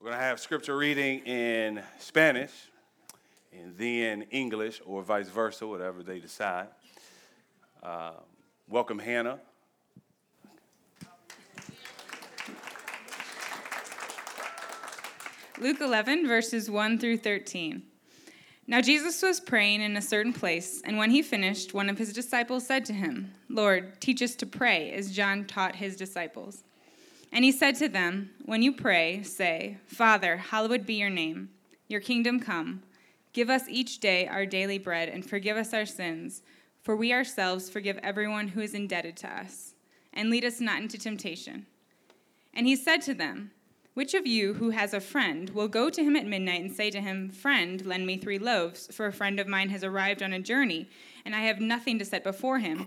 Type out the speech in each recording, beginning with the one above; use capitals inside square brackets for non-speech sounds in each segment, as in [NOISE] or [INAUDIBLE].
We're going to have scripture reading in Spanish and then English or vice versa, whatever they decide. Uh, welcome, Hannah. Luke 11, verses 1 through 13. Now Jesus was praying in a certain place, and when he finished, one of his disciples said to him, Lord, teach us to pray, as John taught his disciples. And he said to them, When you pray, say, Father, hallowed be your name, your kingdom come. Give us each day our daily bread, and forgive us our sins, for we ourselves forgive everyone who is indebted to us. And lead us not into temptation. And he said to them, which of you who has a friend will go to him at midnight and say to him, Friend, lend me three loaves, for a friend of mine has arrived on a journey, and I have nothing to set before him?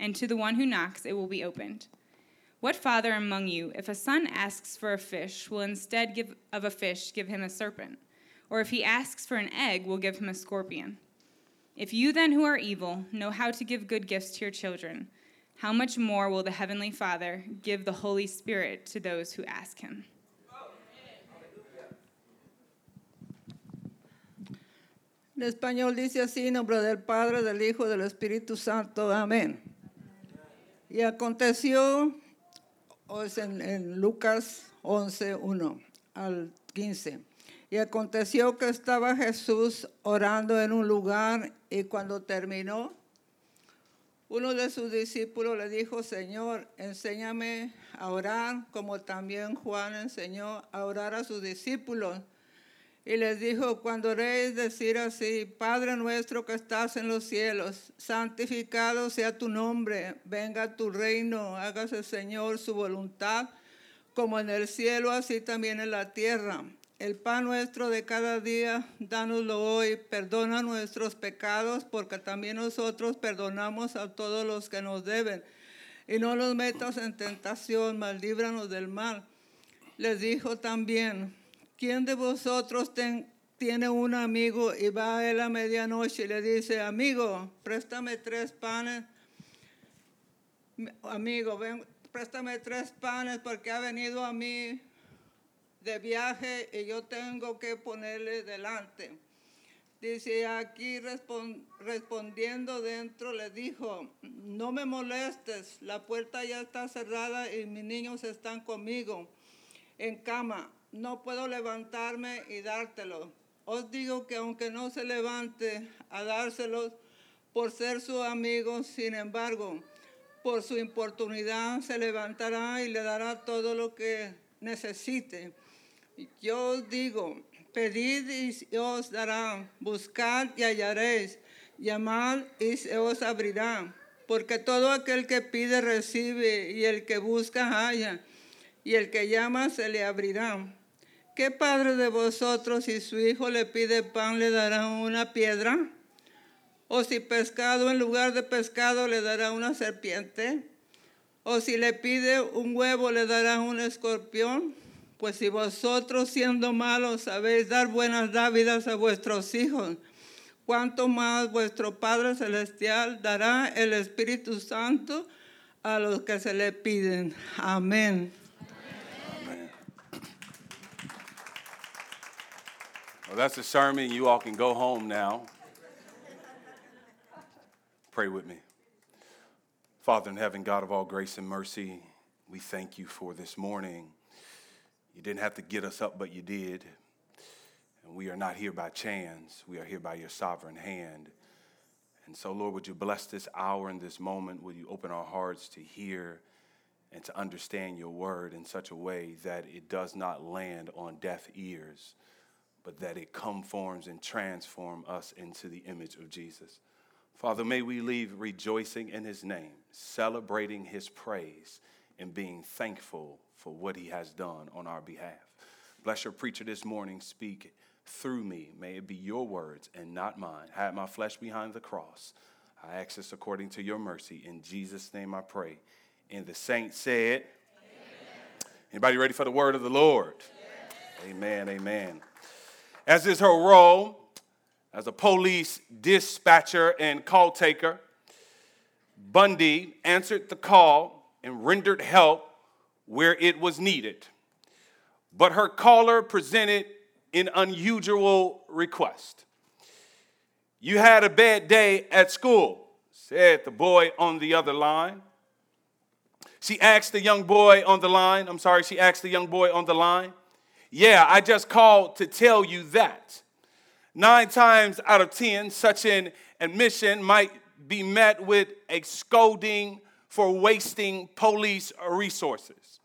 and to the one who knocks it will be opened. What father among you, if a son asks for a fish, will instead give of a fish give him a serpent? Or if he asks for an egg, will give him a scorpion? If you then who are evil know how to give good gifts to your children, how much more will the Heavenly Father give the Holy Spirit to those who ask Him? En español dice así, en nombre del Padre, del Hijo, del Espíritu Santo. Amén. Y aconteció, es en, en Lucas 11, 1 al 15. Y aconteció que estaba Jesús orando en un lugar y cuando terminó, uno de sus discípulos le dijo, Señor, enséñame a orar, como también Juan enseñó a orar a sus discípulos. Y les dijo, cuando oréis, decir así, Padre nuestro que estás en los cielos, santificado sea tu nombre, venga tu reino, hágase Señor su voluntad, como en el cielo, así también en la tierra. El pan nuestro de cada día, dánoslo hoy. Perdona nuestros pecados, porque también nosotros perdonamos a todos los que nos deben. Y no nos metas en tentación, mas líbranos del mal. Les dijo también, ¿quién de vosotros tiene un amigo y va a él a medianoche y le dice, amigo, préstame tres panes? Amigo, ven, préstame tres panes porque ha venido a mí de viaje y yo tengo que ponerle delante. Dice, aquí respondiendo dentro le dijo, no me molestes, la puerta ya está cerrada y mis niños están conmigo en cama, no puedo levantarme y dártelo. Os digo que aunque no se levante a dárselos por ser su amigo, sin embargo, por su importunidad se levantará y le dará todo lo que necesite. Yo digo, pedid y os dará, buscad y hallaréis, llamad y os abrirá. Porque todo aquel que pide recibe, y el que busca halla, y el que llama se le abrirá. ¿Qué padre de vosotros, si su hijo le pide pan, le dará una piedra? ¿O si pescado en lugar de pescado le dará una serpiente? ¿O si le pide un huevo, le dará un escorpión? Pues si vosotros siendo malos sabéis dar buenas dávidas a vuestros hijos, cuánto más vuestro Padre Celestial dará el Espíritu Santo a los que se le piden. Amén. Well, that's a sermon. You all can go home now. Pray with me. Father in heaven, God of all grace and mercy, we thank you for this morning. You didn't have to get us up, but you did. And we are not here by chance, we are here by your sovereign hand. And so, Lord, would you bless this hour and this moment? Would you open our hearts to hear and to understand your word in such a way that it does not land on deaf ears, but that it conforms and transform us into the image of Jesus? Father, may we leave rejoicing in his name, celebrating his praise, and being thankful for what he has done on our behalf. Bless your preacher this morning. Speak through me. May it be your words and not mine. Hide my flesh behind the cross. I ask this according to your mercy. In Jesus' name I pray. And the saint said, Amen. Anybody ready for the word of the Lord? Yes. Amen, amen. As is her role as a police dispatcher and call taker, Bundy answered the call and rendered help where it was needed. But her caller presented an unusual request. You had a bad day at school, said the boy on the other line. She asked the young boy on the line, I'm sorry, she asked the young boy on the line, Yeah, I just called to tell you that. Nine times out of ten, such an admission might be met with a scolding for wasting police resources.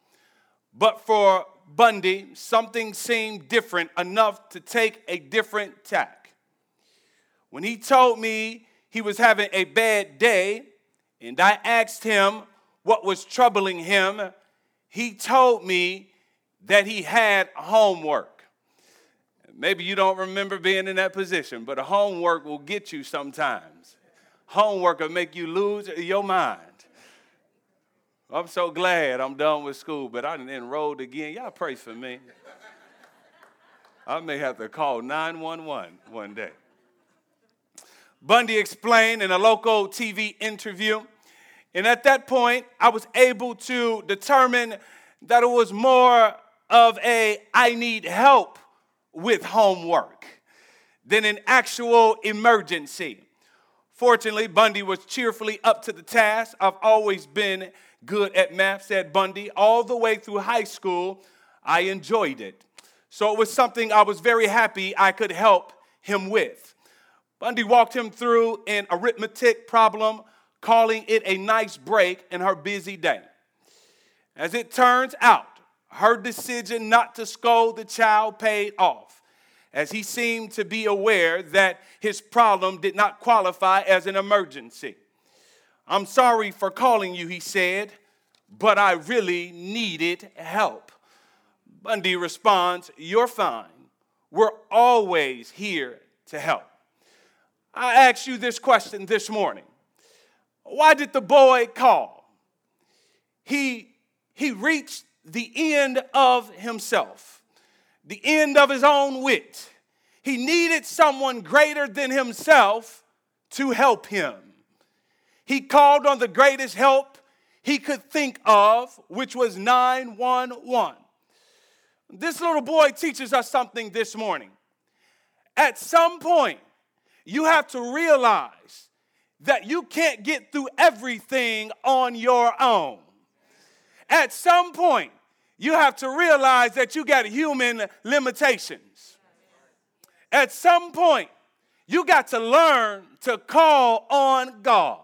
But for Bundy, something seemed different enough to take a different tack. When he told me he was having a bad day, and I asked him what was troubling him, he told me that he had homework. Maybe you don't remember being in that position, but homework will get you sometimes. Homework will make you lose your mind. I'm so glad I'm done with school, but I enrolled again. Y'all pray for me. I may have to call 911 one day. Bundy explained in a local TV interview, and at that point, I was able to determine that it was more of a I need help with homework than an actual emergency. Fortunately, Bundy was cheerfully up to the task. I've always been good at math, said Bundy. All the way through high school, I enjoyed it. So it was something I was very happy I could help him with. Bundy walked him through an arithmetic problem, calling it a nice break in her busy day. As it turns out, her decision not to scold the child paid off, as he seemed to be aware that his problem did not qualify as an emergency. I'm sorry for calling you, he said, but I really needed help. Bundy responds, You're fine. We're always here to help. I asked you this question this morning Why did the boy call? He, he reached the end of himself, the end of his own wit. He needed someone greater than himself to help him. He called on the greatest help he could think of, which was 911. This little boy teaches us something this morning. At some point, you have to realize that you can't get through everything on your own. At some point, you have to realize that you got human limitations. At some point, you got to learn to call on God.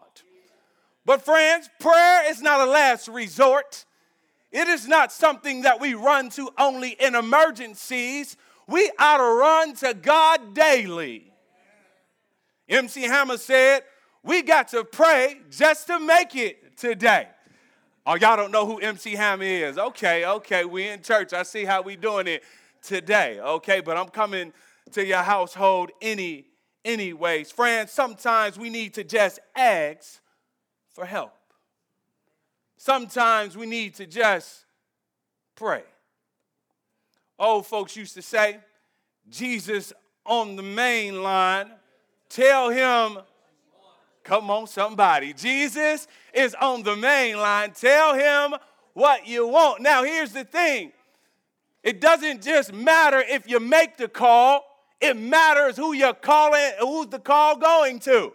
But, friends, prayer is not a last resort. It is not something that we run to only in emergencies. We ought to run to God daily. MC Hammer said, We got to pray just to make it today. Oh, y'all don't know who MC Hammer is. Okay, okay, we in church. I see how we doing it today. Okay, but I'm coming to your household any anyways. Friends, sometimes we need to just ask for help. Sometimes we need to just pray. Old folks used to say, Jesus on the main line, tell him Come on, somebody. Jesus is on the main line. Tell him what you want. Now, here's the thing it doesn't just matter if you make the call, it matters who you're calling, who's the call going to.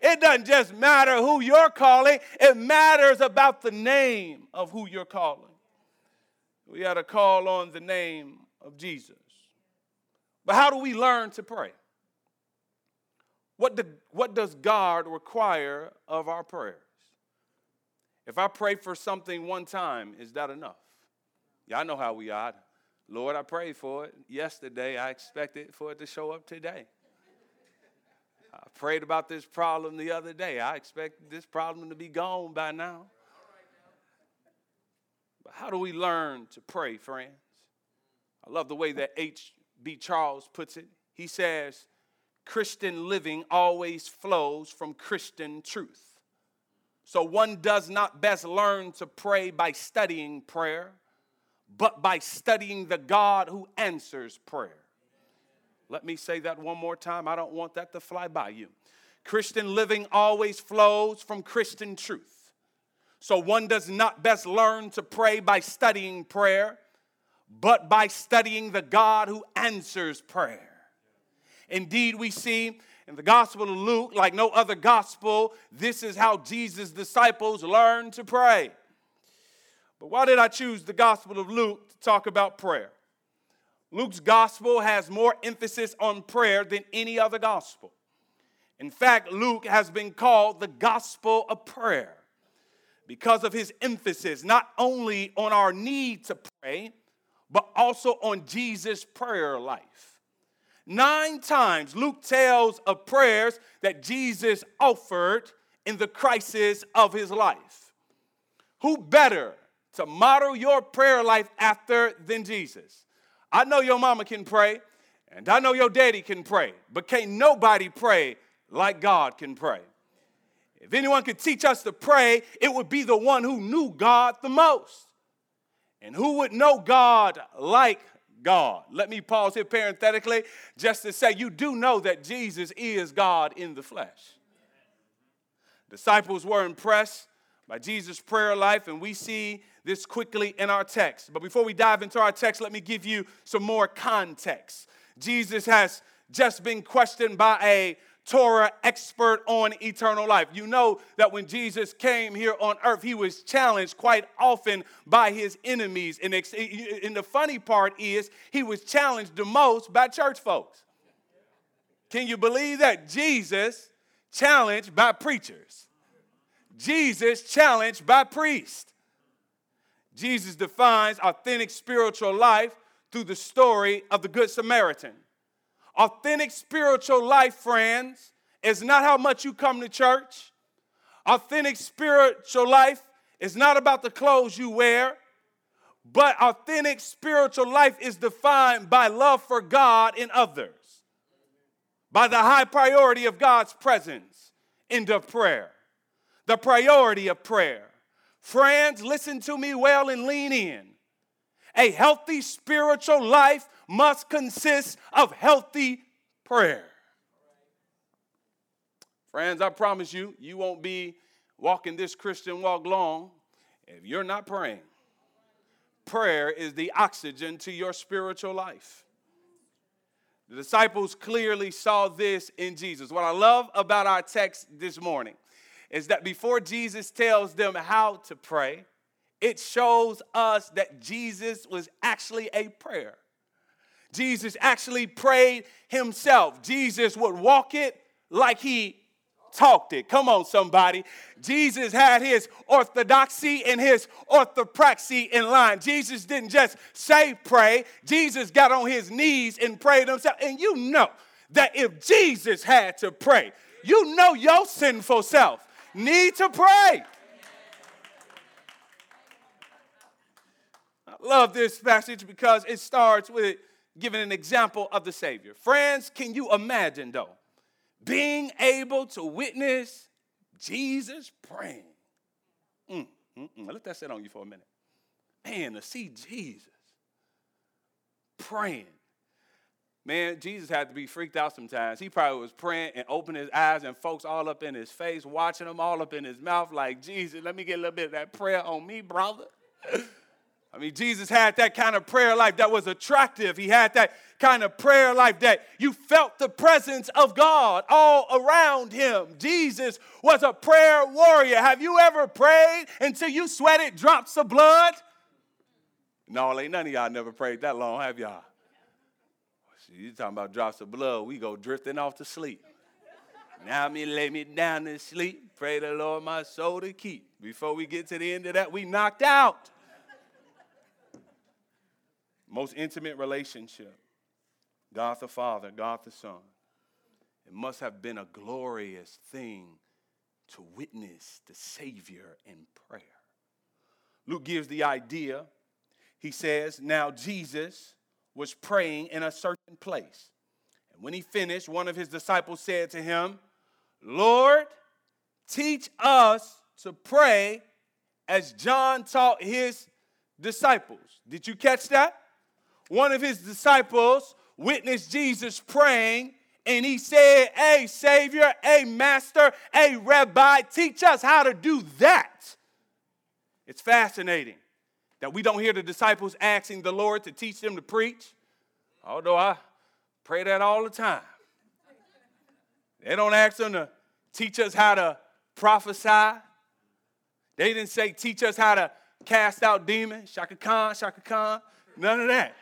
It doesn't just matter who you're calling, it matters about the name of who you're calling. We got to call on the name of Jesus. But how do we learn to pray? What, what does God require of our prayers? If I pray for something one time, is that enough? Y'all know how we are. Lord, I prayed for it yesterday. I expected for it to show up today. I prayed about this problem the other day. I expect this problem to be gone by now. But how do we learn to pray, friends? I love the way that H.B. Charles puts it. He says, Christian living always flows from Christian truth. So one does not best learn to pray by studying prayer, but by studying the God who answers prayer. Let me say that one more time. I don't want that to fly by you. Christian living always flows from Christian truth. So one does not best learn to pray by studying prayer, but by studying the God who answers prayer. Indeed, we see in the Gospel of Luke, like no other gospel, this is how Jesus' disciples learned to pray. But why did I choose the Gospel of Luke to talk about prayer? Luke's gospel has more emphasis on prayer than any other gospel. In fact, Luke has been called the gospel of prayer because of his emphasis not only on our need to pray, but also on Jesus' prayer life. Nine times Luke tells of prayers that Jesus offered in the crisis of his life. Who better to model your prayer life after than Jesus? I know your mama can pray, and I know your daddy can pray, but can't nobody pray like God can pray. If anyone could teach us to pray, it would be the one who knew God the most. And who would know God like God? Let me pause here parenthetically just to say you do know that Jesus is God in the flesh. Disciples were impressed by Jesus' prayer life, and we see this quickly in our text. But before we dive into our text, let me give you some more context. Jesus has just been questioned by a Torah expert on eternal life. You know that when Jesus came here on earth, he was challenged quite often by his enemies. And, the funny part is, he was challenged the most by church folks. Can you believe that? Jesus challenged by preachers, Jesus challenged by priests. Jesus defines authentic spiritual life through the story of the Good Samaritan. Authentic spiritual life, friends, is not how much you come to church. Authentic spiritual life is not about the clothes you wear, but authentic spiritual life is defined by love for God and others, by the high priority of God's presence in the prayer, the priority of prayer. Friends, listen to me well and lean in. A healthy spiritual life must consist of healthy prayer. Friends, I promise you, you won't be walking this Christian walk long if you're not praying. Prayer is the oxygen to your spiritual life. The disciples clearly saw this in Jesus. What I love about our text this morning is that before Jesus tells them how to pray, it shows us that Jesus was actually a prayer. Jesus actually prayed himself. Jesus would walk it like he talked it. Come on, somebody. Jesus had his orthodoxy and his orthopraxy in line. Jesus didn't just say pray, Jesus got on his knees and prayed himself. And you know that if Jesus had to pray, you know your sinful self need to pray. I love this passage because it starts with giving an example of the Savior. Friends, can you imagine though, being able to witness Jesus praying? Mm, mm, mm. Let that sit on you for a minute. Man, to see Jesus praying Man, Jesus had to be freaked out sometimes. He probably was praying and opening his eyes, and folks all up in his face, watching him all up in his mouth, like, Jesus, let me get a little bit of that prayer on me, brother. [LAUGHS] I mean, Jesus had that kind of prayer life that was attractive. He had that kind of prayer life that you felt the presence of God all around him. Jesus was a prayer warrior. Have you ever prayed until you sweated drops of blood? No, ain't none of y'all never prayed that long, have y'all? You talking about drops of blood, we go drifting off to sleep. Now me lay me down to sleep. Pray the Lord my soul to keep. Before we get to the end of that, we knocked out. Most intimate relationship. God the Father, God the Son. It must have been a glorious thing to witness the Savior in prayer. Luke gives the idea. He says, Now Jesus was praying in a certain place. And when he finished, one of his disciples said to him, Lord, teach us to pray as John taught his disciples. Did you catch that? One of his disciples witnessed Jesus praying and he said, Hey, Savior, hey, Master, hey, Rabbi, teach us how to do that. It's fascinating that we don't hear the disciples asking the Lord to teach them to preach, although I pray that all the time. They don't ask them to teach us how to prophesy. They didn't say, teach us how to cast out demons, Chaka Khan, Chaka Khan, none of that.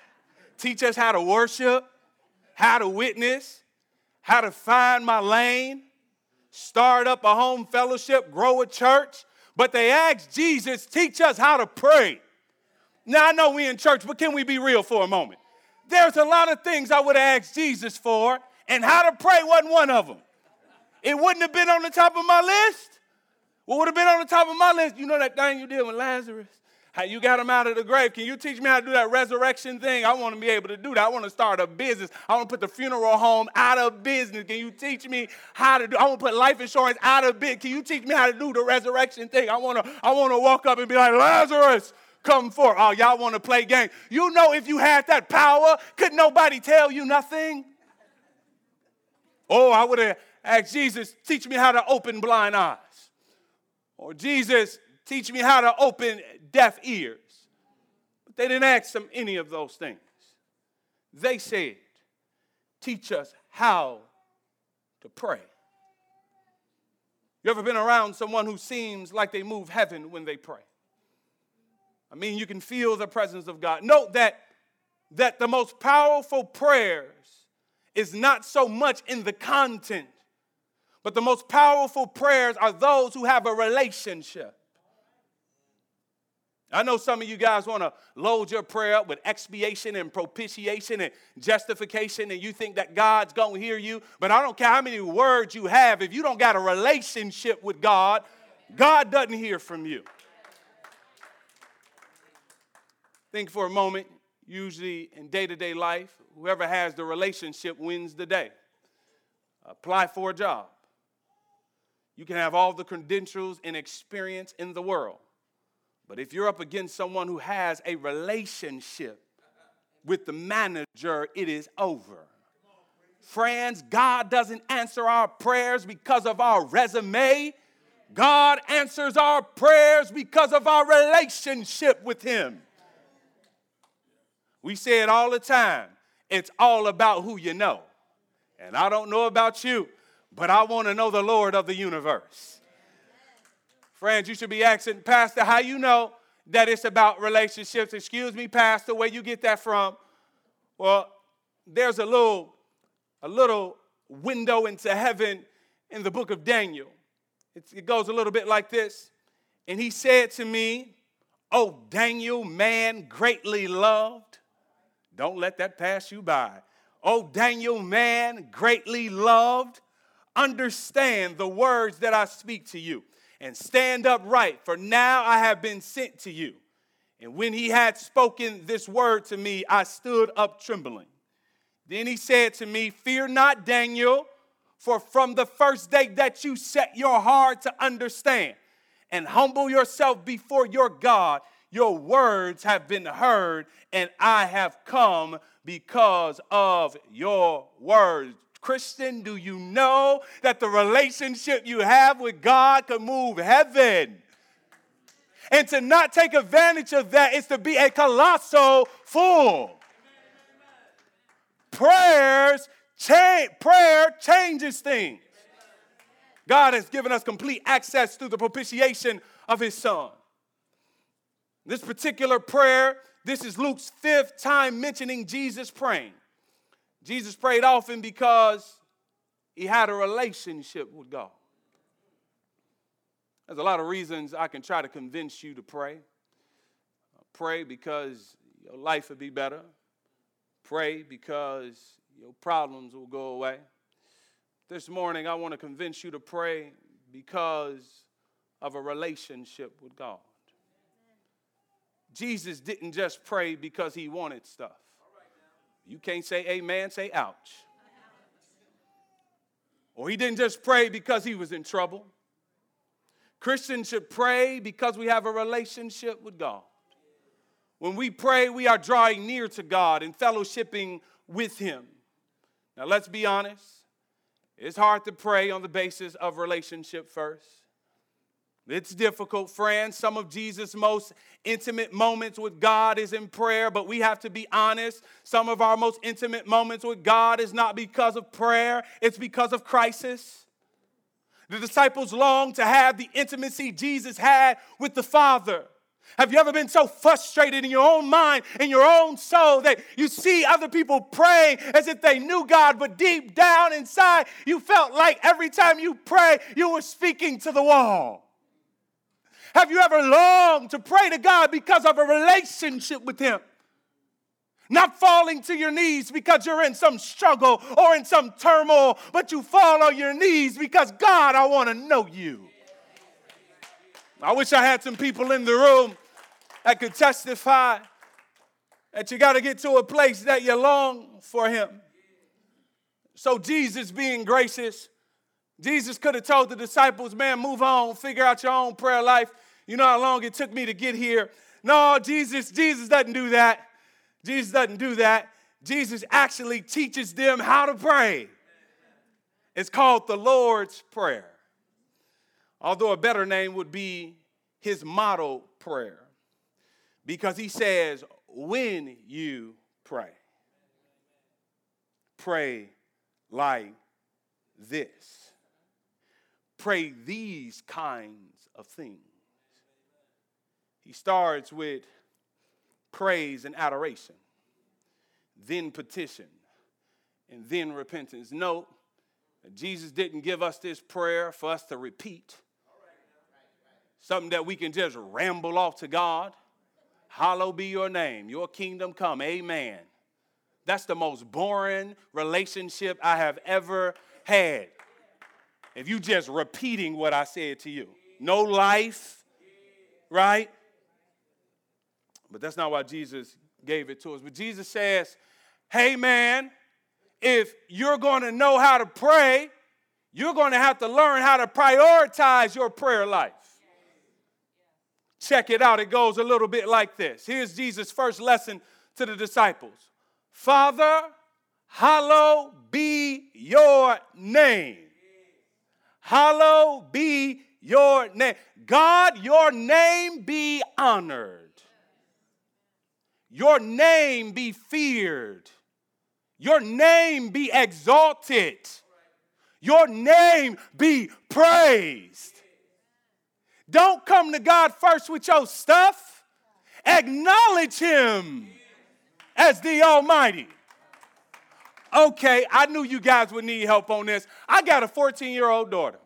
Teach us how to worship, how to witness, how to find my lane, start up a home fellowship, grow a church. But they asked Jesus, teach us how to pray. Now I know we in church, but can we be real for a moment? There's a lot of things I would have asked Jesus for, and how to pray wasn't one of them. It wouldn't have been on the top of my list. What would have been on the top of my list? You know that thing you did with Lazarus? How you got him out of the grave. Can you teach me how to do that resurrection thing? I want to be able to do that. I want to start a business. I want to put the funeral home out of business. Can you teach me how to do? I want to put life insurance out of business. Can you teach me how to do the resurrection thing? I want to. I want to walk up and be like Lazarus. Come forth. Oh, y'all want to play game. You know, if you had that power, could nobody tell you nothing? Oh, I would have asked Jesus, teach me how to open blind eyes. Or Jesus, teach me how to open deaf ears. But they didn't ask him any of those things. They said, teach us how to pray. You ever been around someone who seems like they move heaven when they pray? I mean, you can feel the presence of God. Note that, that the most powerful prayers is not so much in the content but the most powerful prayers are those who have a relationship. I know some of you guys want to load your prayer up with expiation and propitiation and justification, and you think that God's going to hear you. But I don't care how many words you have, if you don't got a relationship with God, God doesn't hear from you. Think for a moment, usually in day to day life, whoever has the relationship wins the day. Apply for a job. You can have all the credentials and experience in the world. But if you're up against someone who has a relationship with the manager, it is over. Friends, God doesn't answer our prayers because of our resume. God answers our prayers because of our relationship with Him. We say it all the time. It's all about who you know. And I don't know about you, but I want to know the Lord of the universe. Friends, you should be asking, Pastor, how you know that it's about relationships? Excuse me, Pastor, where you get that from? Well, there's a little, a little window into heaven in the book of Daniel. It's, it goes a little bit like this. And he said to me, Oh, Daniel, man greatly loved. Don't let that pass you by. Oh, Daniel, man greatly loved understand the words that I speak to you and stand upright, for now I have been sent to you. And when he had spoken this word to me, I stood up trembling. Then he said to me, Fear not, Daniel, for from the first day that you set your heart to understand and humble yourself before your God, your words have been heard, and I have come because of your words. Christian, do you know that the relationship you have with God can move heaven? And to not take advantage of that is to be a colossal fool. Prayers change, prayer changes things. God has given us complete access through the propitiation of his son. This particular prayer, this is Luke's fifth time mentioning Jesus praying. Jesus prayed often because he had a relationship with God. There's a lot of reasons I can try to convince you to pray. Pray because your life will be better. Pray because your problems will go away. This morning, I want to convince you to pray because of a relationship with God. Jesus didn't just pray because he wanted stuff. You can't say amen, say ouch. Or he didn't just pray because he was in trouble. Christians should pray because we have a relationship with God. When we pray, we are drawing near to God and fellowshipping with Him. Now, let's be honest. It's hard to pray on the basis of relationship first. It's difficult, friends. Some of Jesus' most intimate moments with God is in prayer, but we have to be honest. Some of our most intimate moments with God is not because of prayer, it's because of crisis. The disciples long to have the intimacy Jesus had with the Father. Have you ever been so frustrated in your own mind, in your own soul, that you see other people praying as if they knew God, but deep down inside, you felt like every time you pray, you were speaking to the wall? Have you ever longed to pray to God because of a relationship with Him? Not falling to your knees because you're in some struggle or in some turmoil, but you fall on your knees because God, I want to know you. I wish I had some people in the room that could testify that you got to get to a place that you long for Him. So, Jesus being gracious, Jesus could have told the disciples, man, move on, figure out your own prayer life. You know how long it took me to get here. No, Jesus, Jesus doesn't do that. Jesus doesn't do that. Jesus actually teaches them how to pray. It's called the Lord's Prayer. Although a better name would be his model prayer. Because he says, when you pray, pray like this. Pray these kinds of things. He starts with praise and adoration, then petition, and then repentance. Note, Jesus didn't give us this prayer for us to repeat, something that we can just ramble off to God. Hallowed be your name, your kingdom come, amen. That's the most boring relationship I have ever had. If you just repeating what I said to you, no life, right? But that's not why Jesus gave it to us. But Jesus says, hey, man, if you're going to know how to pray, you're going to have to learn how to prioritize your prayer life. Check it out. It goes a little bit like this. Here's Jesus' first lesson to the disciples Father, hallowed be your name. Hallowed be your name. God, your name be honored. Your name be feared. Your name be exalted. Your name be praised. Don't come to God first with your stuff. Acknowledge Him as the Almighty. Okay, I knew you guys would need help on this. I got a 14 year old daughter.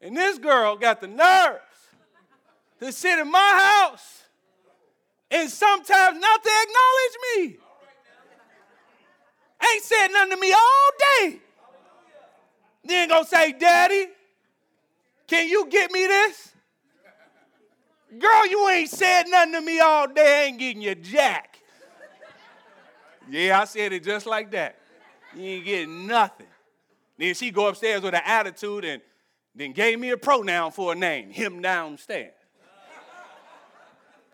And this girl got the nerves to sit in my house and sometimes not to acknowledge me. Ain't said nothing to me all day. Then gonna say, Daddy, can you get me this? Girl, you ain't said nothing to me all day. I ain't getting you jack. Yeah, I said it just like that. You ain't getting nothing. Then she go upstairs with an attitude and then gave me a pronoun for a name, him downstairs.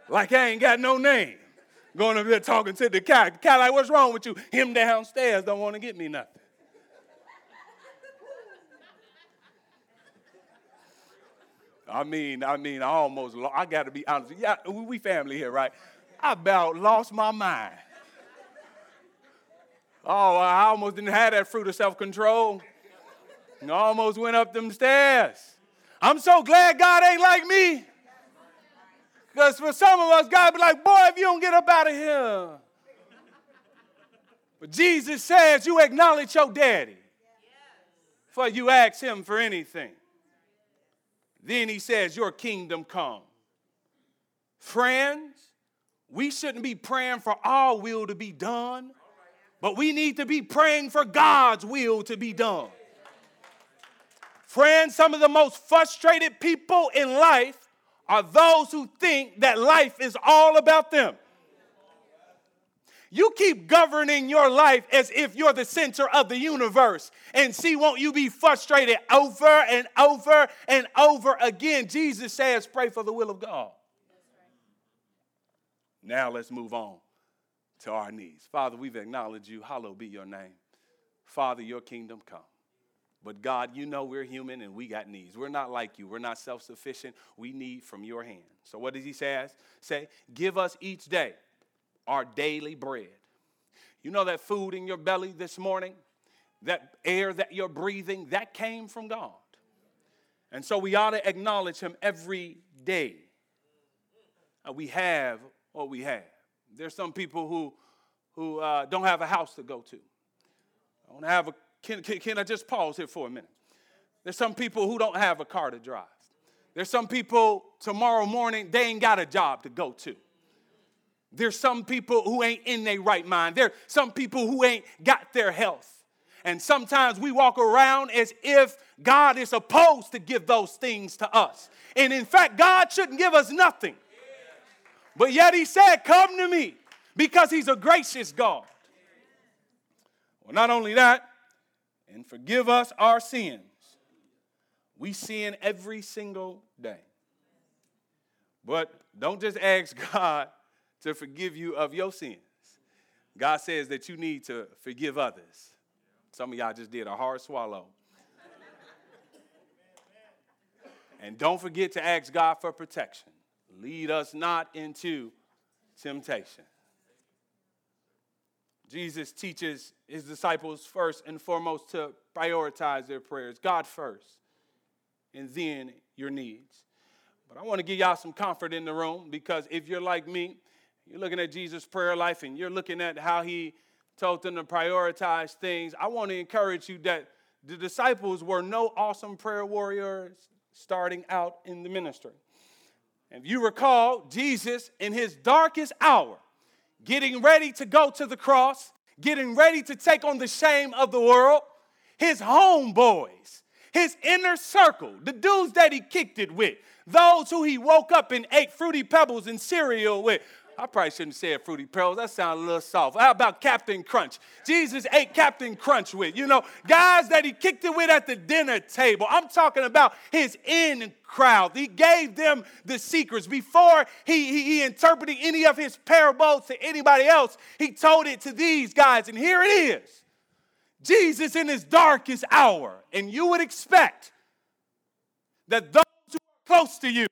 like I ain't got no name. Going up there talking to the cat. Cat like, what's wrong with you? Him downstairs don't want to get me nothing. I mean, I mean, I almost, I got to be honest. Yeah, we family here, right? I about lost my mind. Oh, I almost didn't have that fruit of self-control. I almost went up them stairs. I'm so glad God ain't like me. Because for some of us, God be like, boy, if you don't get up out of here. But Jesus says you acknowledge your daddy for you ask him for anything. Then he says, Your kingdom come. Friends, we shouldn't be praying for our will to be done, but we need to be praying for God's will to be done. Friends, some of the most frustrated people in life are those who think that life is all about them. You keep governing your life as if you're the center of the universe. And see, won't you be frustrated over and over and over again? Jesus says, pray for the will of God. Now let's move on to our needs. Father, we've acknowledged you. Hallowed be your name. Father, your kingdom come. But God, you know we're human and we got needs. We're not like you. We're not self sufficient. We need from your hand. So what does he say? Say, give us each day our daily bread. You know that food in your belly this morning, that air that you're breathing, that came from God. And so we ought to acknowledge him every day. Uh, we have what we have. There's some people who, who uh, don't have a house to go to. I don't have a can, can, can I just pause here for a minute? There's some people who don't have a car to drive. There's some people tomorrow morning, they ain't got a job to go to. There's some people who ain't in their right mind. There's some people who ain't got their health. And sometimes we walk around as if God is supposed to give those things to us. And in fact, God shouldn't give us nothing. But yet He said, Come to me, because He's a gracious God. Well, not only that, and forgive us our sins. We sin every single day. But don't just ask [LAUGHS] God to forgive you of your sins. God says that you need to forgive others. Some of y'all just did a hard swallow. and don't forget to ask God for protection. Lead us not into temptation. Jesus teaches his disciples first and foremost to prioritize their prayers, God first, and then your needs. But I want to give y'all some comfort in the room because if you're like me, you're looking at Jesus' prayer life and you're looking at how he told them to prioritize things. I want to encourage you that the disciples were no awesome prayer warriors starting out in the ministry. If you recall, Jesus, in his darkest hour, getting ready to go to the cross, getting ready to take on the shame of the world, his homeboys, his inner circle, the dudes that he kicked it with, those who he woke up and ate fruity pebbles and cereal with, I probably shouldn't say it, Fruity Pebbles. That sounds a little soft. How about Captain Crunch? Jesus ate Captain Crunch with, you know, guys that he kicked it with at the dinner table. I'm talking about his in crowd. He gave them the secrets. Before he, he, he interpreted any of his parables to anybody else, he told it to these guys. And here it is Jesus in his darkest hour. And you would expect that those who are close to you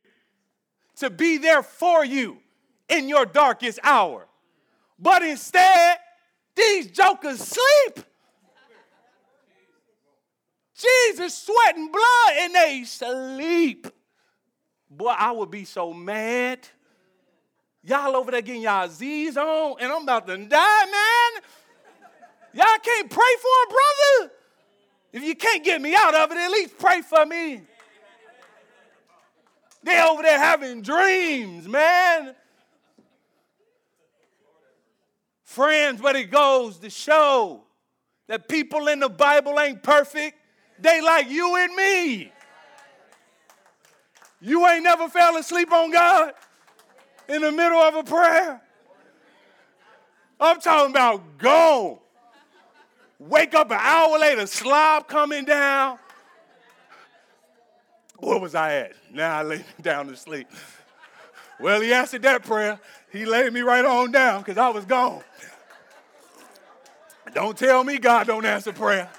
to be there for you in your darkest hour. But instead, these jokers sleep. Jesus sweating blood and they sleep. Boy, I would be so mad. Y'all over there getting y'all Z's on, and I'm about to die, man. Y'all can't pray for a brother. If you can't get me out of it, at least pray for me. They over there having dreams, man. Friends, but it goes to show that people in the Bible ain't perfect. They like you and me. You ain't never fell asleep on God in the middle of a prayer. I'm talking about go. Wake up an hour later, slob coming down. Where was I at? Now I lay [LAUGHS] down to sleep. Well, he answered that prayer. He laid me right on down because I was gone. Don't tell me God don't answer prayer.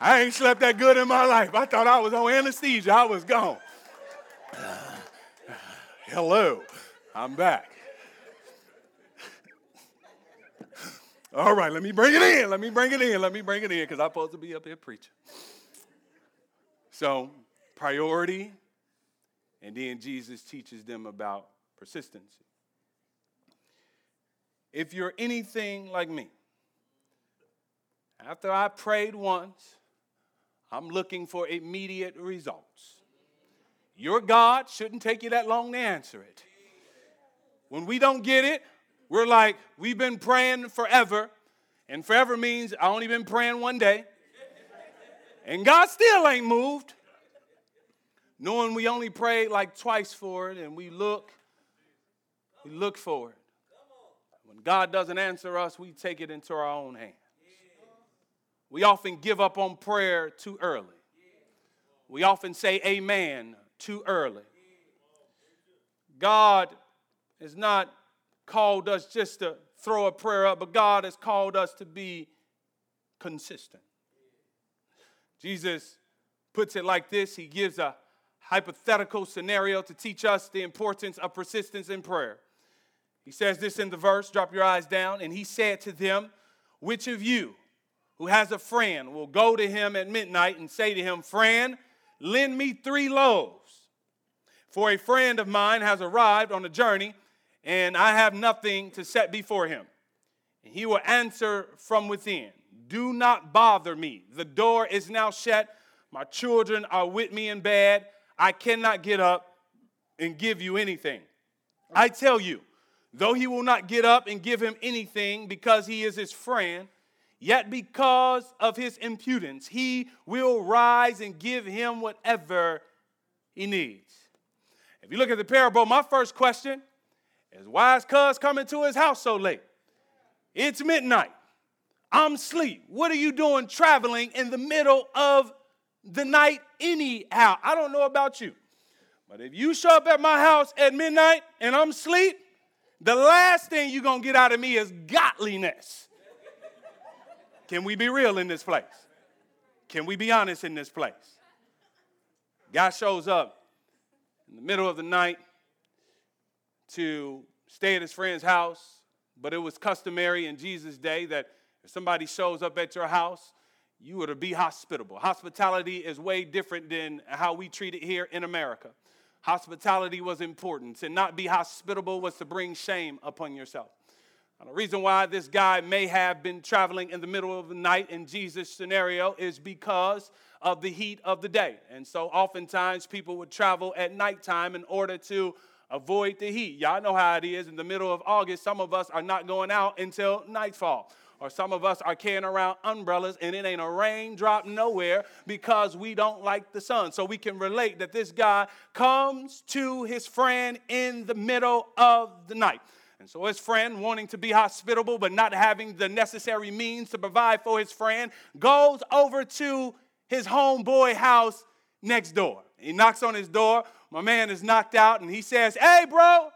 I ain't slept that good in my life. I thought I was on anesthesia. I was gone. hello, I'm back. All right, let me bring it in. Let me bring it in. Let me bring it in because I'm supposed to be up here preaching. So, priority, and then Jesus teaches them about persistency. If you're anything like me, after I prayed once, I'm looking for immediate results. Your God shouldn't take you that long to answer it. When we don't get it, we're like, we've been praying forever, and forever means I only been praying one day, and God still ain't moved. Knowing we only prayed like twice for it, and we look, we look for it. God doesn't answer us, we take it into our own hands. We often give up on prayer too early. We often say amen too early. God has not called us just to throw a prayer up, but God has called us to be consistent. Jesus puts it like this He gives a hypothetical scenario to teach us the importance of persistence in prayer. He says this in the verse, drop your eyes down, and he said to them, Which of you who has a friend will go to him at midnight and say to him, Friend, lend me three loaves? For a friend of mine has arrived on a journey, and I have nothing to set before him. And he will answer from within, Do not bother me. The door is now shut. My children are with me in bed. I cannot get up and give you anything. I tell you, though he will not get up and give him anything because he is his friend, yet because of his impudence, he will rise and give him whatever he needs. If you look at the parable, my first question is why is cuz coming to his house so late? It's midnight. I'm asleep. What are you doing traveling in the middle of the night anyhow? I don't know about you. But if you show up at my house at midnight and I'm asleep, the last thing you're going to get out of me is godliness. Can we be real in this place? Can we be honest in this place? Guy shows up in the middle of the night to stay at his friend's house, but it was customary in Jesus' day that if somebody shows up at your house, you were to be hospitable. Hospitality is way different than how we treat it here in America. Hospitality was important. To not be hospitable was to bring shame upon yourself. And the reason why this guy may have been traveling in the middle of the night in Jesus' scenario is because of the heat of the day. And so oftentimes people would travel at nighttime in order to avoid the heat. Y'all know how it is in the middle of August. Some of us are not going out until nightfall or some of us are carrying around umbrellas and it ain't a raindrop nowhere because we don't like the sun. So we can relate that this guy comes to his friend in the middle of the night. And so his friend, wanting to be hospitable but not having the necessary means to provide for his friend, goes over to his homeboy house next door. He knocks on his door. My man is knocked out and he says, Hey, bro,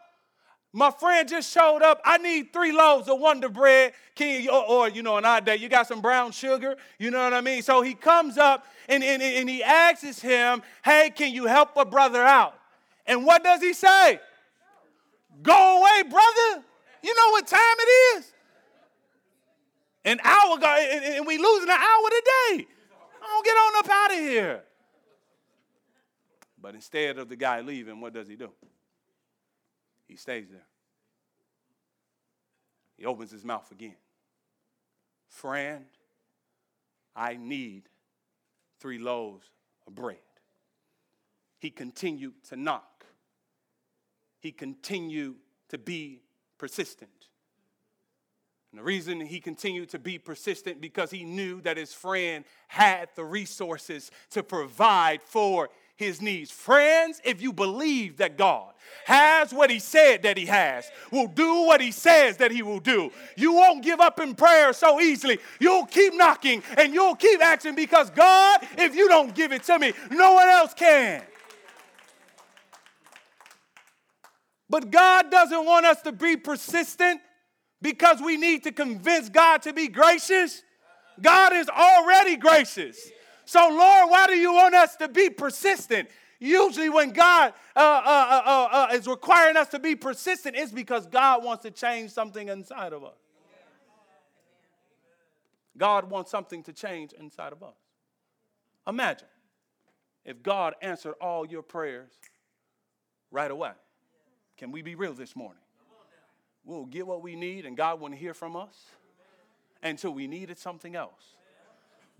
my friend just showed up. I need three loaves of Wonder Bread. Or, or, you know, in our day, you got some brown sugar. You know what I mean? So he comes up and, and, and he asks him, Hey, can you help a brother out? And what does he say? Go away, brother. You know what time it is? An hour ago, and we losing an hour today. I don't get on up out of here. But instead of the guy leaving, what does he do? He stays there. He opens his mouth again. Friend, I need three loaves of bread. He continued to knock. He continued to be persistent. And the reason he continued to be persistent because he knew that his friend had the resources to provide for his needs. Friends, if you believe that God has what he said that he has, will do what he says that he will do, you won't give up in prayer so easily. You'll keep knocking and you'll keep asking because God, if you don't give it to me, no one else can. But God doesn't want us to be persistent because we need to convince God to be gracious. God is already gracious. So, Lord, why do you want us to be persistent? Usually, when God uh, uh, uh, uh, is requiring us to be persistent, it's because God wants to change something inside of us. God wants something to change inside of us. Imagine if God answered all your prayers right away. Can we be real this morning? We'll get what we need, and God won't hear from us until we needed something else.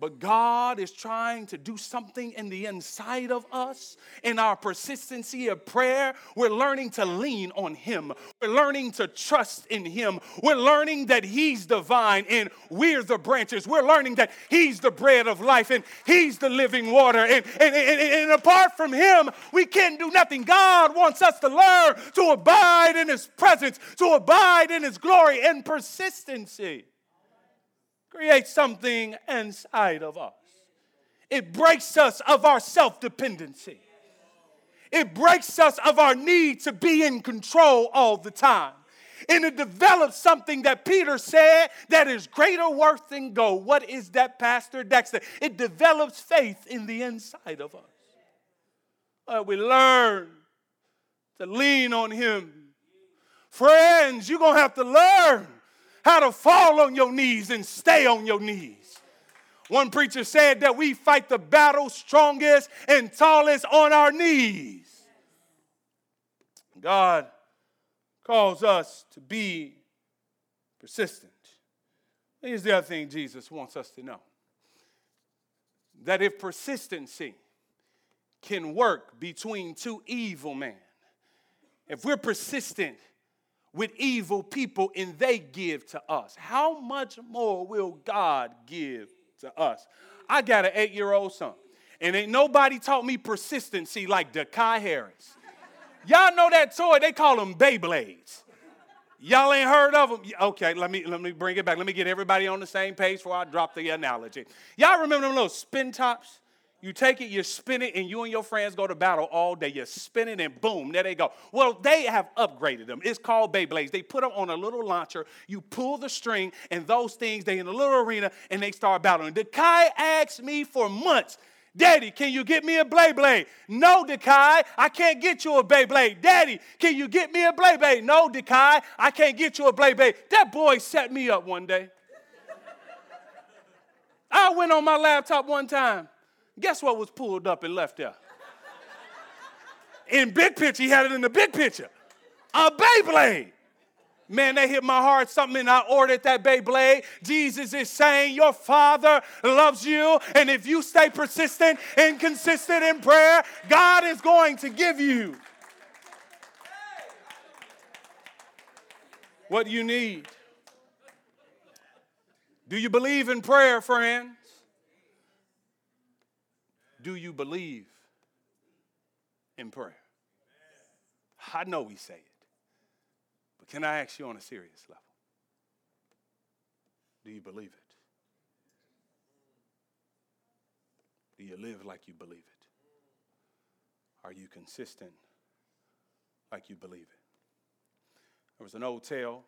But God is trying to do something in the inside of us. In our persistency of prayer, we're learning to lean on Him. We're learning to trust in Him. We're learning that He's the vine and we're the branches. We're learning that He's the bread of life and He's the living water. And, and, and, and apart from Him, we can't do nothing. God wants us to learn to abide in His presence, to abide in His glory and persistency creates something inside of us. It breaks us of our self dependency. It breaks us of our need to be in control all the time. And it develops something that Peter said that is greater worth than gold. What is that, Pastor Dexter? It develops faith in the inside of us. Uh, we learn to lean on Him. Friends, you're going to have to learn how to fall on your knees and stay on your knees. One preacher said that we fight the battle strongest and tallest on our knees. God calls us to be persistent. Here's the other thing Jesus wants us to know that if persistency can work between two evil men, if we're persistent with evil people and they give to us. How much more will God give to us? I got an eight year old son, and ain't nobody taught me persistency like Dakai Harris. Y'all know that toy? They call them Beyblades. Y'all ain't heard of them? Okay, let me let me bring it back. Let me get everybody on the same page before I drop the analogy. Y'all remember them little spin tops? You take it, you spin it, and you and your friends go to battle all day. You spin it, and boom, there they go. Well, they have upgraded them. It's called Beyblades. They put them on a little launcher. You pull the string, and those things, they in a little arena, and they start battling. Dekai asked me for months, Daddy, can you get me a Beyblade? No, Dekai, I can't get you a Beyblade. Daddy, can you get me a Beyblade? No, Dekai, I can't get you a Beyblade. That boy set me up one day. I went on my laptop one time. Guess what was pulled up and left there? In big picture, he had it in the big picture. A Beyblade. Man, they hit my heart something and I ordered that Beyblade. Jesus is saying, Your Father loves you. And if you stay persistent and consistent in prayer, God is going to give you what you need. Do you believe in prayer, friends? Do you believe in prayer? I know we say it, but can I ask you on a serious level? Do you believe it? Do you live like you believe it? Are you consistent like you believe it? There was an old tale.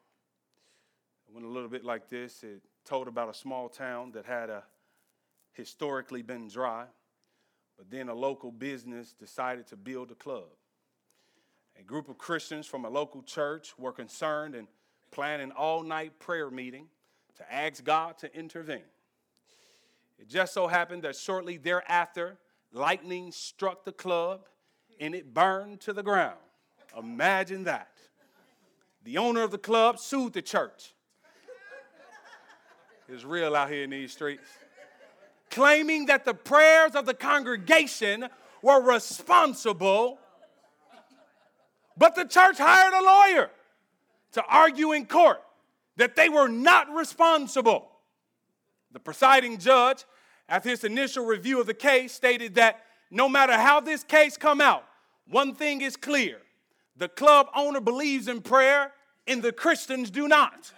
It went a little bit like this. It told about a small town that had a historically been dry. But then a local business decided to build a club. A group of Christians from a local church were concerned and planned an all night prayer meeting to ask God to intervene. It just so happened that shortly thereafter, lightning struck the club and it burned to the ground. Imagine that. The owner of the club sued the church. It's real out here in these streets claiming that the prayers of the congregation were responsible. But the church hired a lawyer to argue in court that they were not responsible. The presiding judge, after his initial review of the case, stated that no matter how this case come out, one thing is clear. The club owner believes in prayer and the Christians do not.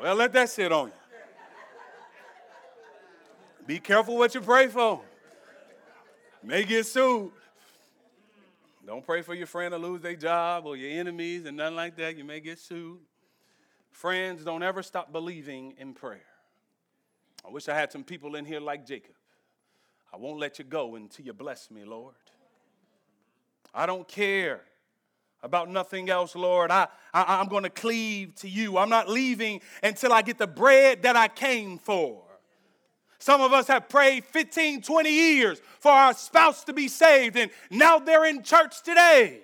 Well, let that sit on you. Be careful what you pray for. May get sued. Don't pray for your friend to lose their job or your enemies and nothing like that. You may get sued. Friends, don't ever stop believing in prayer. I wish I had some people in here like Jacob. I won't let you go until you bless me, Lord. I don't care about nothing else, Lord. I, I, am going to cleave to you. I'm not leaving until I get the bread that I came for. Some of us have prayed 15, 20 years for our spouse to be saved, and now they're in church today.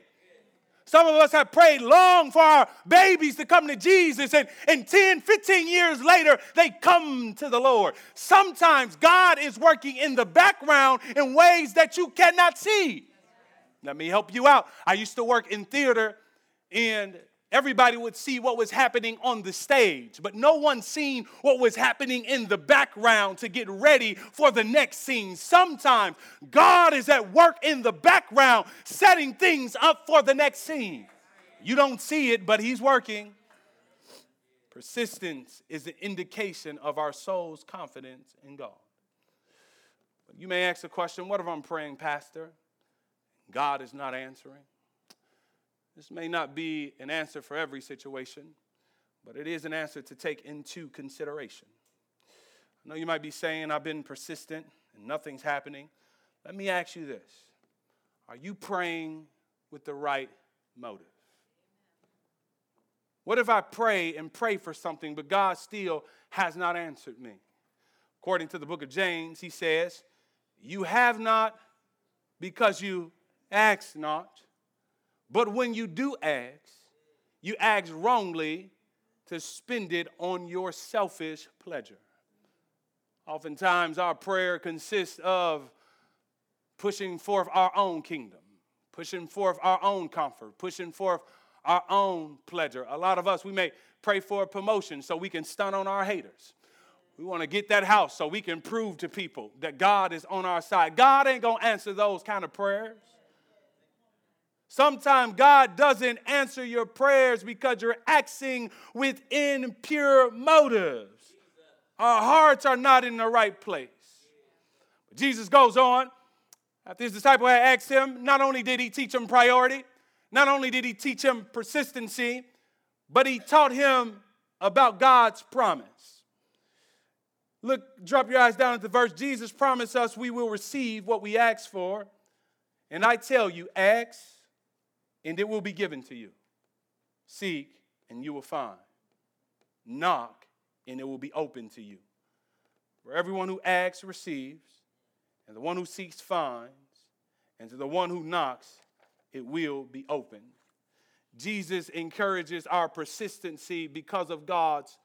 Some of us have prayed long for our babies to come to Jesus, and, and 10, 15 years later, they come to the Lord. Sometimes God is working in the background in ways that you cannot see. Let me help you out. I used to work in theater, and everybody would see what was happening on the stage, but no one seen what was happening in the background to get ready for the next scene. Sometimes God is at work in the background, setting things up for the next scene. You don't see it, but He's working. Persistence is an indication of our soul's confidence in God. You may ask the question what if I'm praying, Pastor? God is not answering. This may not be an answer for every situation, but it is an answer to take into consideration. I know you might be saying, I've been persistent and nothing's happening. Let me ask you this Are you praying with the right motive? What if I pray and pray for something, but God still has not answered me? According to the book of James, he says, You have not because you ask not. But when you do ask, you ask wrongly to spend it on your selfish pleasure. Oftentimes, our prayer consists of pushing forth our own kingdom, pushing forth our own comfort, pushing forth our own pleasure. A lot of us, we may pray for a promotion so we can stun on our haters. We want to get that house so we can prove to people that God is on our side. God ain't going to answer those kind of prayers. Sometimes God doesn't answer your prayers because you're acting with impure motives. Our hearts are not in the right place. But Jesus goes on. After his disciple had asked him, not only did he teach him priority, not only did he teach him persistency, but he taught him about God's promise. Look, drop your eyes down at the verse. Jesus promised us we will receive what we ask for. And I tell you, ask and it will be given to you. Seek, and you will find. Knock, and it will be open to you. For everyone who asks receives, and the one who seeks finds, and to the one who knocks, it will be opened. Jesus encourages our persistency because of God's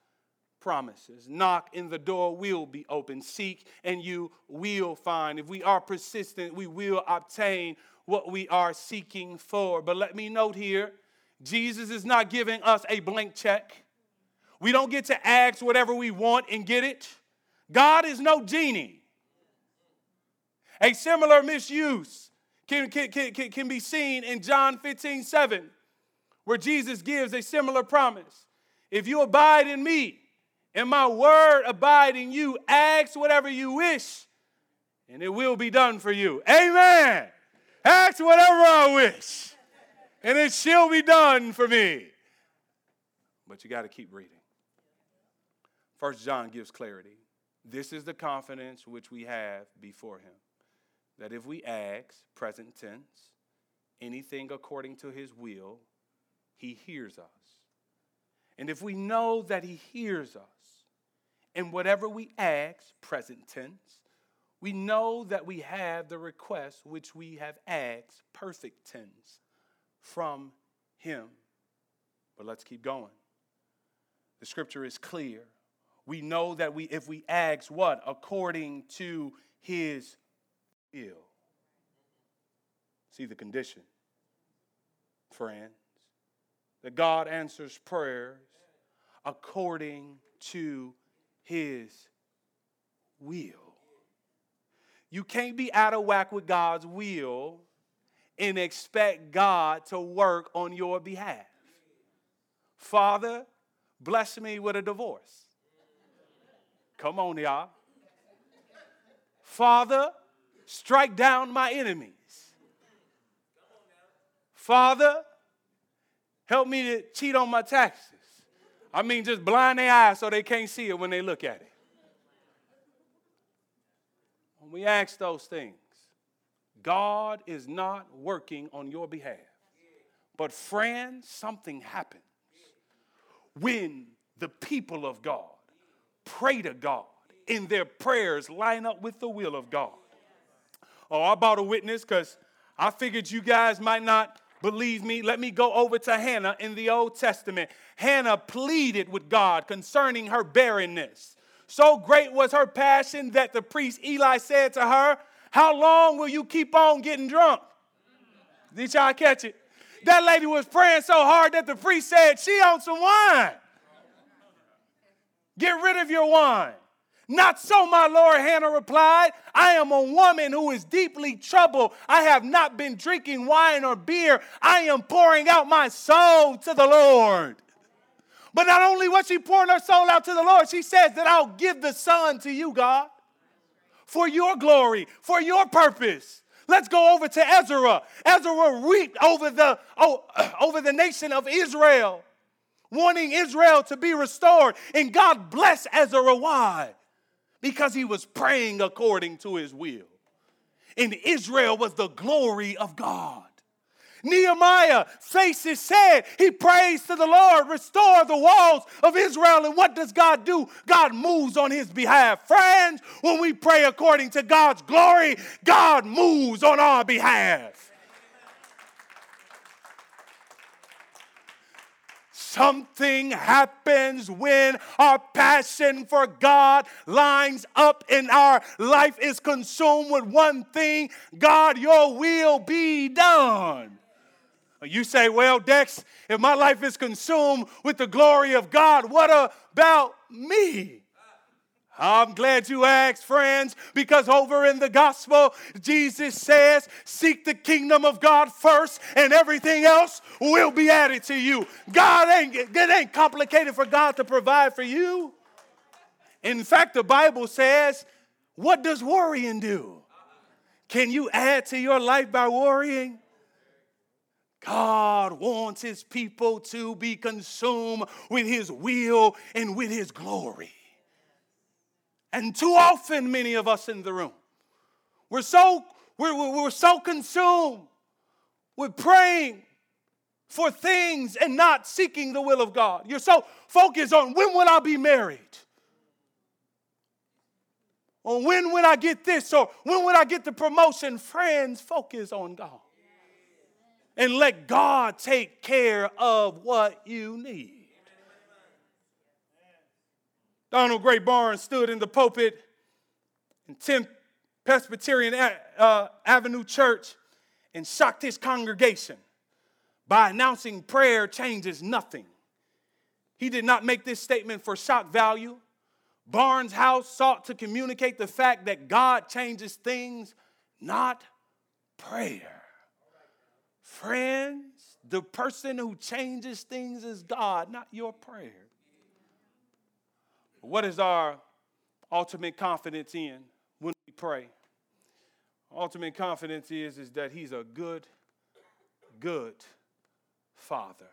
promises. Knock and the door will be open. Seek and you will find. If we are persistent, we will obtain what we are seeking for. But let me note here Jesus is not giving us a blank check. We don't get to ask whatever we want and get it. God is no genie. A similar misuse can, can, can, can be seen in John 15 7, where Jesus gives a similar promise. If you abide in me and my word abide in you, ask whatever you wish, and it will be done for you. Amen. Ask whatever I wish, and it shall be done for me. But you got to keep reading. First John gives clarity. This is the confidence which we have before him. That if we ask, present tense, anything according to his will, he hears us. And if we know that he hears us, and whatever we ask, present tense, we know that we have the request which we have asked, perfect tense, from Him. But let's keep going. The scripture is clear. We know that we, if we ask what? According to His will. See the condition, friends, that God answers prayers according to His will. You can't be out of whack with God's will and expect God to work on your behalf. Father, bless me with a divorce. Come on, y'all. Father, strike down my enemies. Father, help me to cheat on my taxes. I mean, just blind their eyes so they can't see it when they look at it we ask those things, God is not working on your behalf. But, friends, something happens when the people of God pray to God and their prayers line up with the will of God. Oh, I bought a witness because I figured you guys might not Believe me, let me go over to Hannah in the Old Testament. Hannah pleaded with God concerning her barrenness. So great was her passion that the priest Eli said to her, How long will you keep on getting drunk? Did y'all catch it? That lady was praying so hard that the priest said, She on some wine. Get rid of your wine. Not so, my Lord, Hannah replied. I am a woman who is deeply troubled. I have not been drinking wine or beer. I am pouring out my soul to the Lord. But not only was she pouring her soul out to the Lord, she says that I'll give the son to you, God, for your glory, for your purpose. Let's go over to Ezra. Ezra wept over the, oh, [CLEARS THROAT] over the nation of Israel, wanting Israel to be restored. And God blessed Ezra. Why? because he was praying according to his will. And Israel was the glory of God. Nehemiah faced his head. He prays to the Lord, restore the walls of Israel. And what does God do? God moves on his behalf. Friends, when we pray according to God's glory, God moves on our behalf. Something happens when our passion for God lines up and our life is consumed with one thing God, your will be done. You say, well, Dex, if my life is consumed with the glory of God, what about me? I'm glad you asked, friends, because over in the gospel, Jesus says, Seek the kingdom of God first, and everything else will be added to you. God ain't, it ain't complicated for God to provide for you. In fact, the Bible says, What does worrying do? Can you add to your life by worrying? God wants his people to be consumed with his will and with his glory. And too often, many of us in the room, we're so, we're, we're so consumed with praying for things and not seeking the will of God. You're so focused on when will I be married? Or when will I get this? Or when will I get the promotion? Friends, focus on God. And let God take care of what you need. Donald Grey Barnhouse stood in the pulpit in 10th Presbyterian uh, Avenue Church and shocked his congregation by announcing prayer changes nothing. He did not make this statement for shock value. Barnhouse sought to communicate the fact that God changes things, not prayer. Friends, the person who changes things is God, not your prayer. What is our ultimate confidence in when we pray? Ultimate confidence is, is that He's a good, good Father.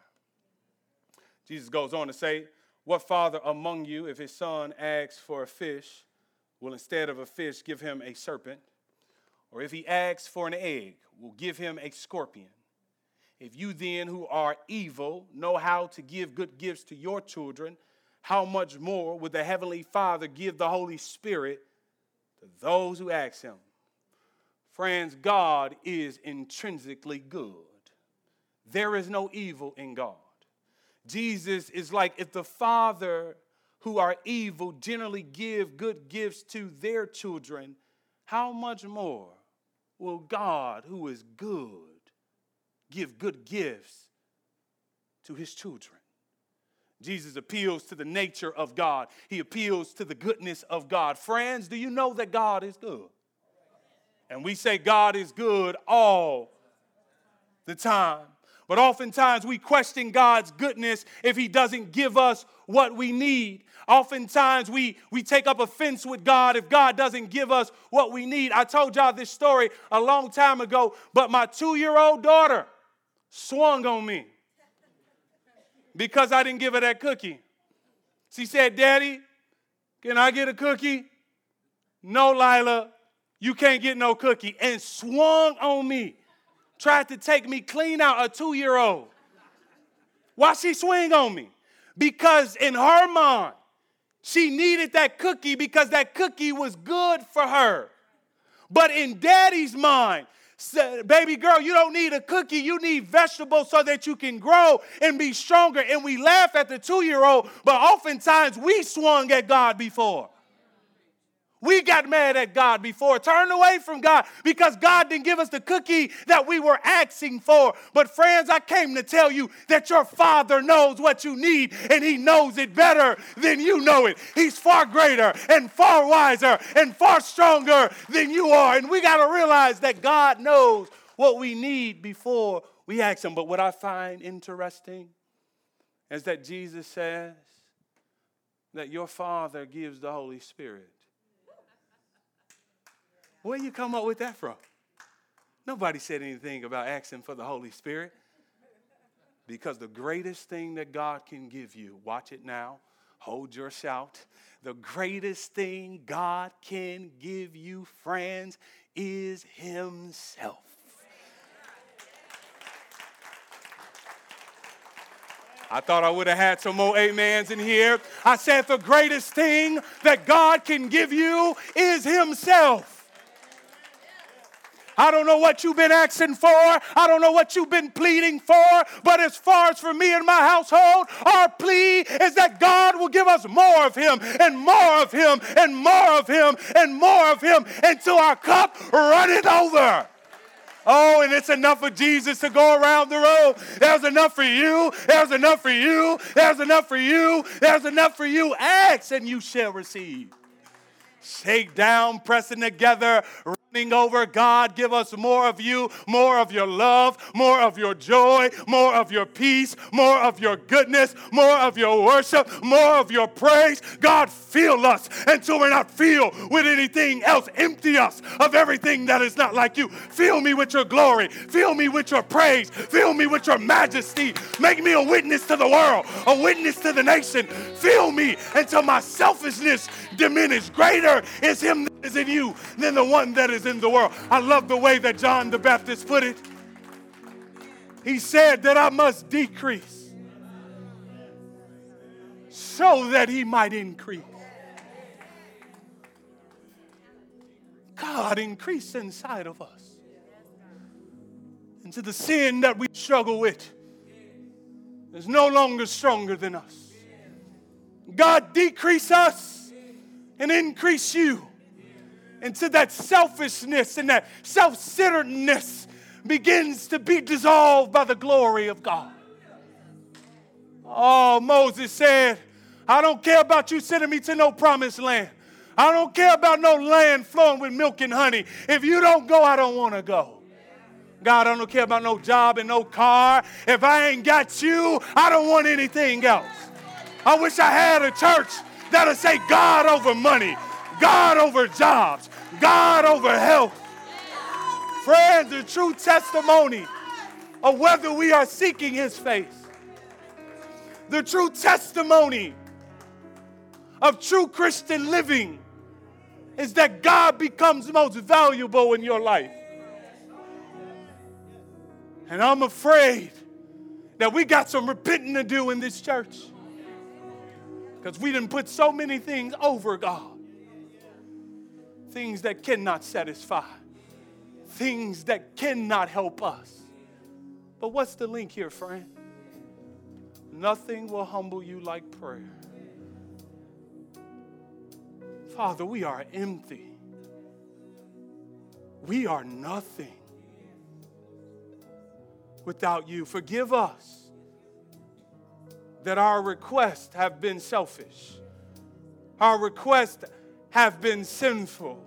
Jesus goes on to say, What father among you, if his son asks for a fish, will instead of a fish give him a serpent? Or if he asks for an egg, will give him a scorpion? If you then, who are evil, know how to give good gifts to your children, how much more would the Heavenly Father give the Holy Spirit to those who ask Him? Friends, God is intrinsically good. There is no evil in God. Jesus is like if the Father who are evil generally give good gifts to their children, how much more will God, who is good, give good gifts to his children? Jesus appeals to the nature of God. He appeals to the goodness of God. Friends, do you know that God is good? And we say God is good all the time. But oftentimes we question God's goodness if He doesn't give us what we need. Oftentimes we, we take up offense with God if God doesn't give us what we need. I told y'all this story a long time ago, but my two year old daughter swung on me because I didn't give her that cookie. She said, Daddy, can I get a cookie? No, Lila, you can't get no cookie. And swung on me. Tried to take me clean out a two year old. Why she swing on me? Because in her mind, she needed that cookie because that cookie was good for her. But in daddy's mind, Say, Baby girl, you don't need a cookie. You need vegetables so that you can grow and be stronger. And we laugh at the two year old, but oftentimes we swung at God before. We got mad at God before, turned away from God because God didn't give us the cookie that we were asking for. But, friends, I came to tell you that your Father knows what you need and He knows it better than you know it. He's far greater and far wiser and far stronger than you are. And we got to realize that God knows what we need before we ask Him. But what I find interesting is that Jesus says that your Father gives the Holy Spirit. Where you come up with that from? Nobody said anything about asking for the Holy Spirit. Because the greatest thing that God can give you, watch it now, hold your shout. The greatest thing God can give you, friends, is Himself. I thought I would have had some more amens in here. I said the greatest thing that God can give you is Himself. I don't know what you've been asking for. I don't know what you've been pleading for. But as far as for me and my household, our plea is that God will give us more of Him and more of Him and more of Him and more of Him until our cup runneth over. Oh, and it's enough for Jesus to go around the road. There's enough for you. There's enough for you. There's enough for you. There's enough for you. Ask and you shall receive. Shake down, pressing together, over. God, give us more of you, more of your love, more of your joy, more of your peace, more of your goodness, more of your worship, more of your praise. God, fill us until we're not filled with anything else. Empty us of everything that is not like you. Fill me with your glory. Fill me with your praise. Fill me with your majesty. Make me a witness to the world, a witness to the nation. Fill me until my selfishness diminish. Greater is him that is in you than the one that is in the world. I love the way that John the Baptist put it. He said that I must decrease so that he might increase. God increase inside of us. Into the sin that we struggle with is no longer stronger than us. God decrease us and increase you into that selfishness and that self centeredness begins to be dissolved by the glory of God. Oh, Moses said, I don't care about you sending me to no promised land. I don't care about no land flowing with milk and honey. If you don't go, I don't want to go. God, I don't care about no job and no car. If I ain't got you, I don't want anything else. I wish I had a church that'll say God over money, God over jobs, God over health. Friends, the true testimony of whether we are seeking His face, the true testimony of true Christian living is that God becomes most valuable in your life. And I'm afraid that we got some repenting to do in this church because we didn't put so many things over God things that cannot satisfy, things that cannot help us. But what's the link here, friend? Nothing will humble you like prayer. Father, we are empty. We are nothing without you. Forgive us that our requests have been selfish. Our requests have been sinful.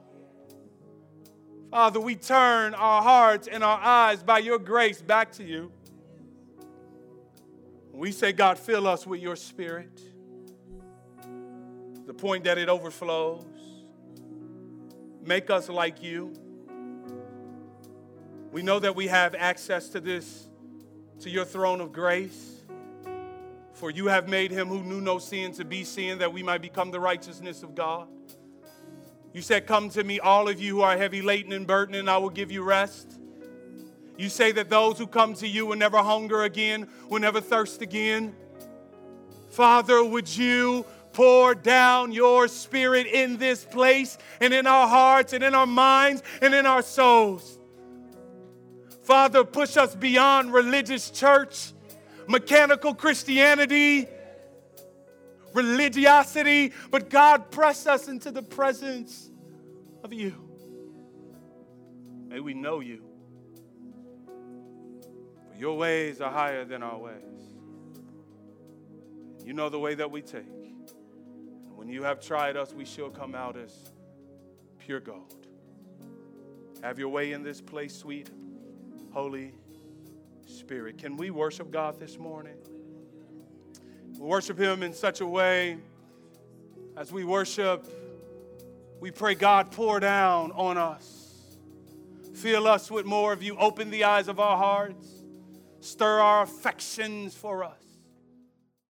Father, we turn our hearts and our eyes by your grace back to you. We say, God, fill us with your spirit. The point that it overflows. Make us like you. We know that we have access to this, to your throne of grace. For you have made him who knew no sin to be sin, that we might become the righteousness of God. You said, Come to me, all of you who are heavy laden and burdened, and I will give you rest. You say that those who come to you will never hunger again, will never thirst again. Father, would you pour down your spirit in this place and in our hearts and in our minds and in our souls? Father, push us beyond religious church, mechanical Christianity, religiosity, but God, press us into the presence of you. May we know you. For your ways are higher than our ways. You know the way that we take. And when you have tried us, we shall come out as pure gold. Have your way in this place, sweet Holy Spirit. Can we worship God this morning? We worship Him in such a way as we worship, we pray, God, pour down on us. Fill us with more of you. Open the eyes of our hearts. Stir our affections for us.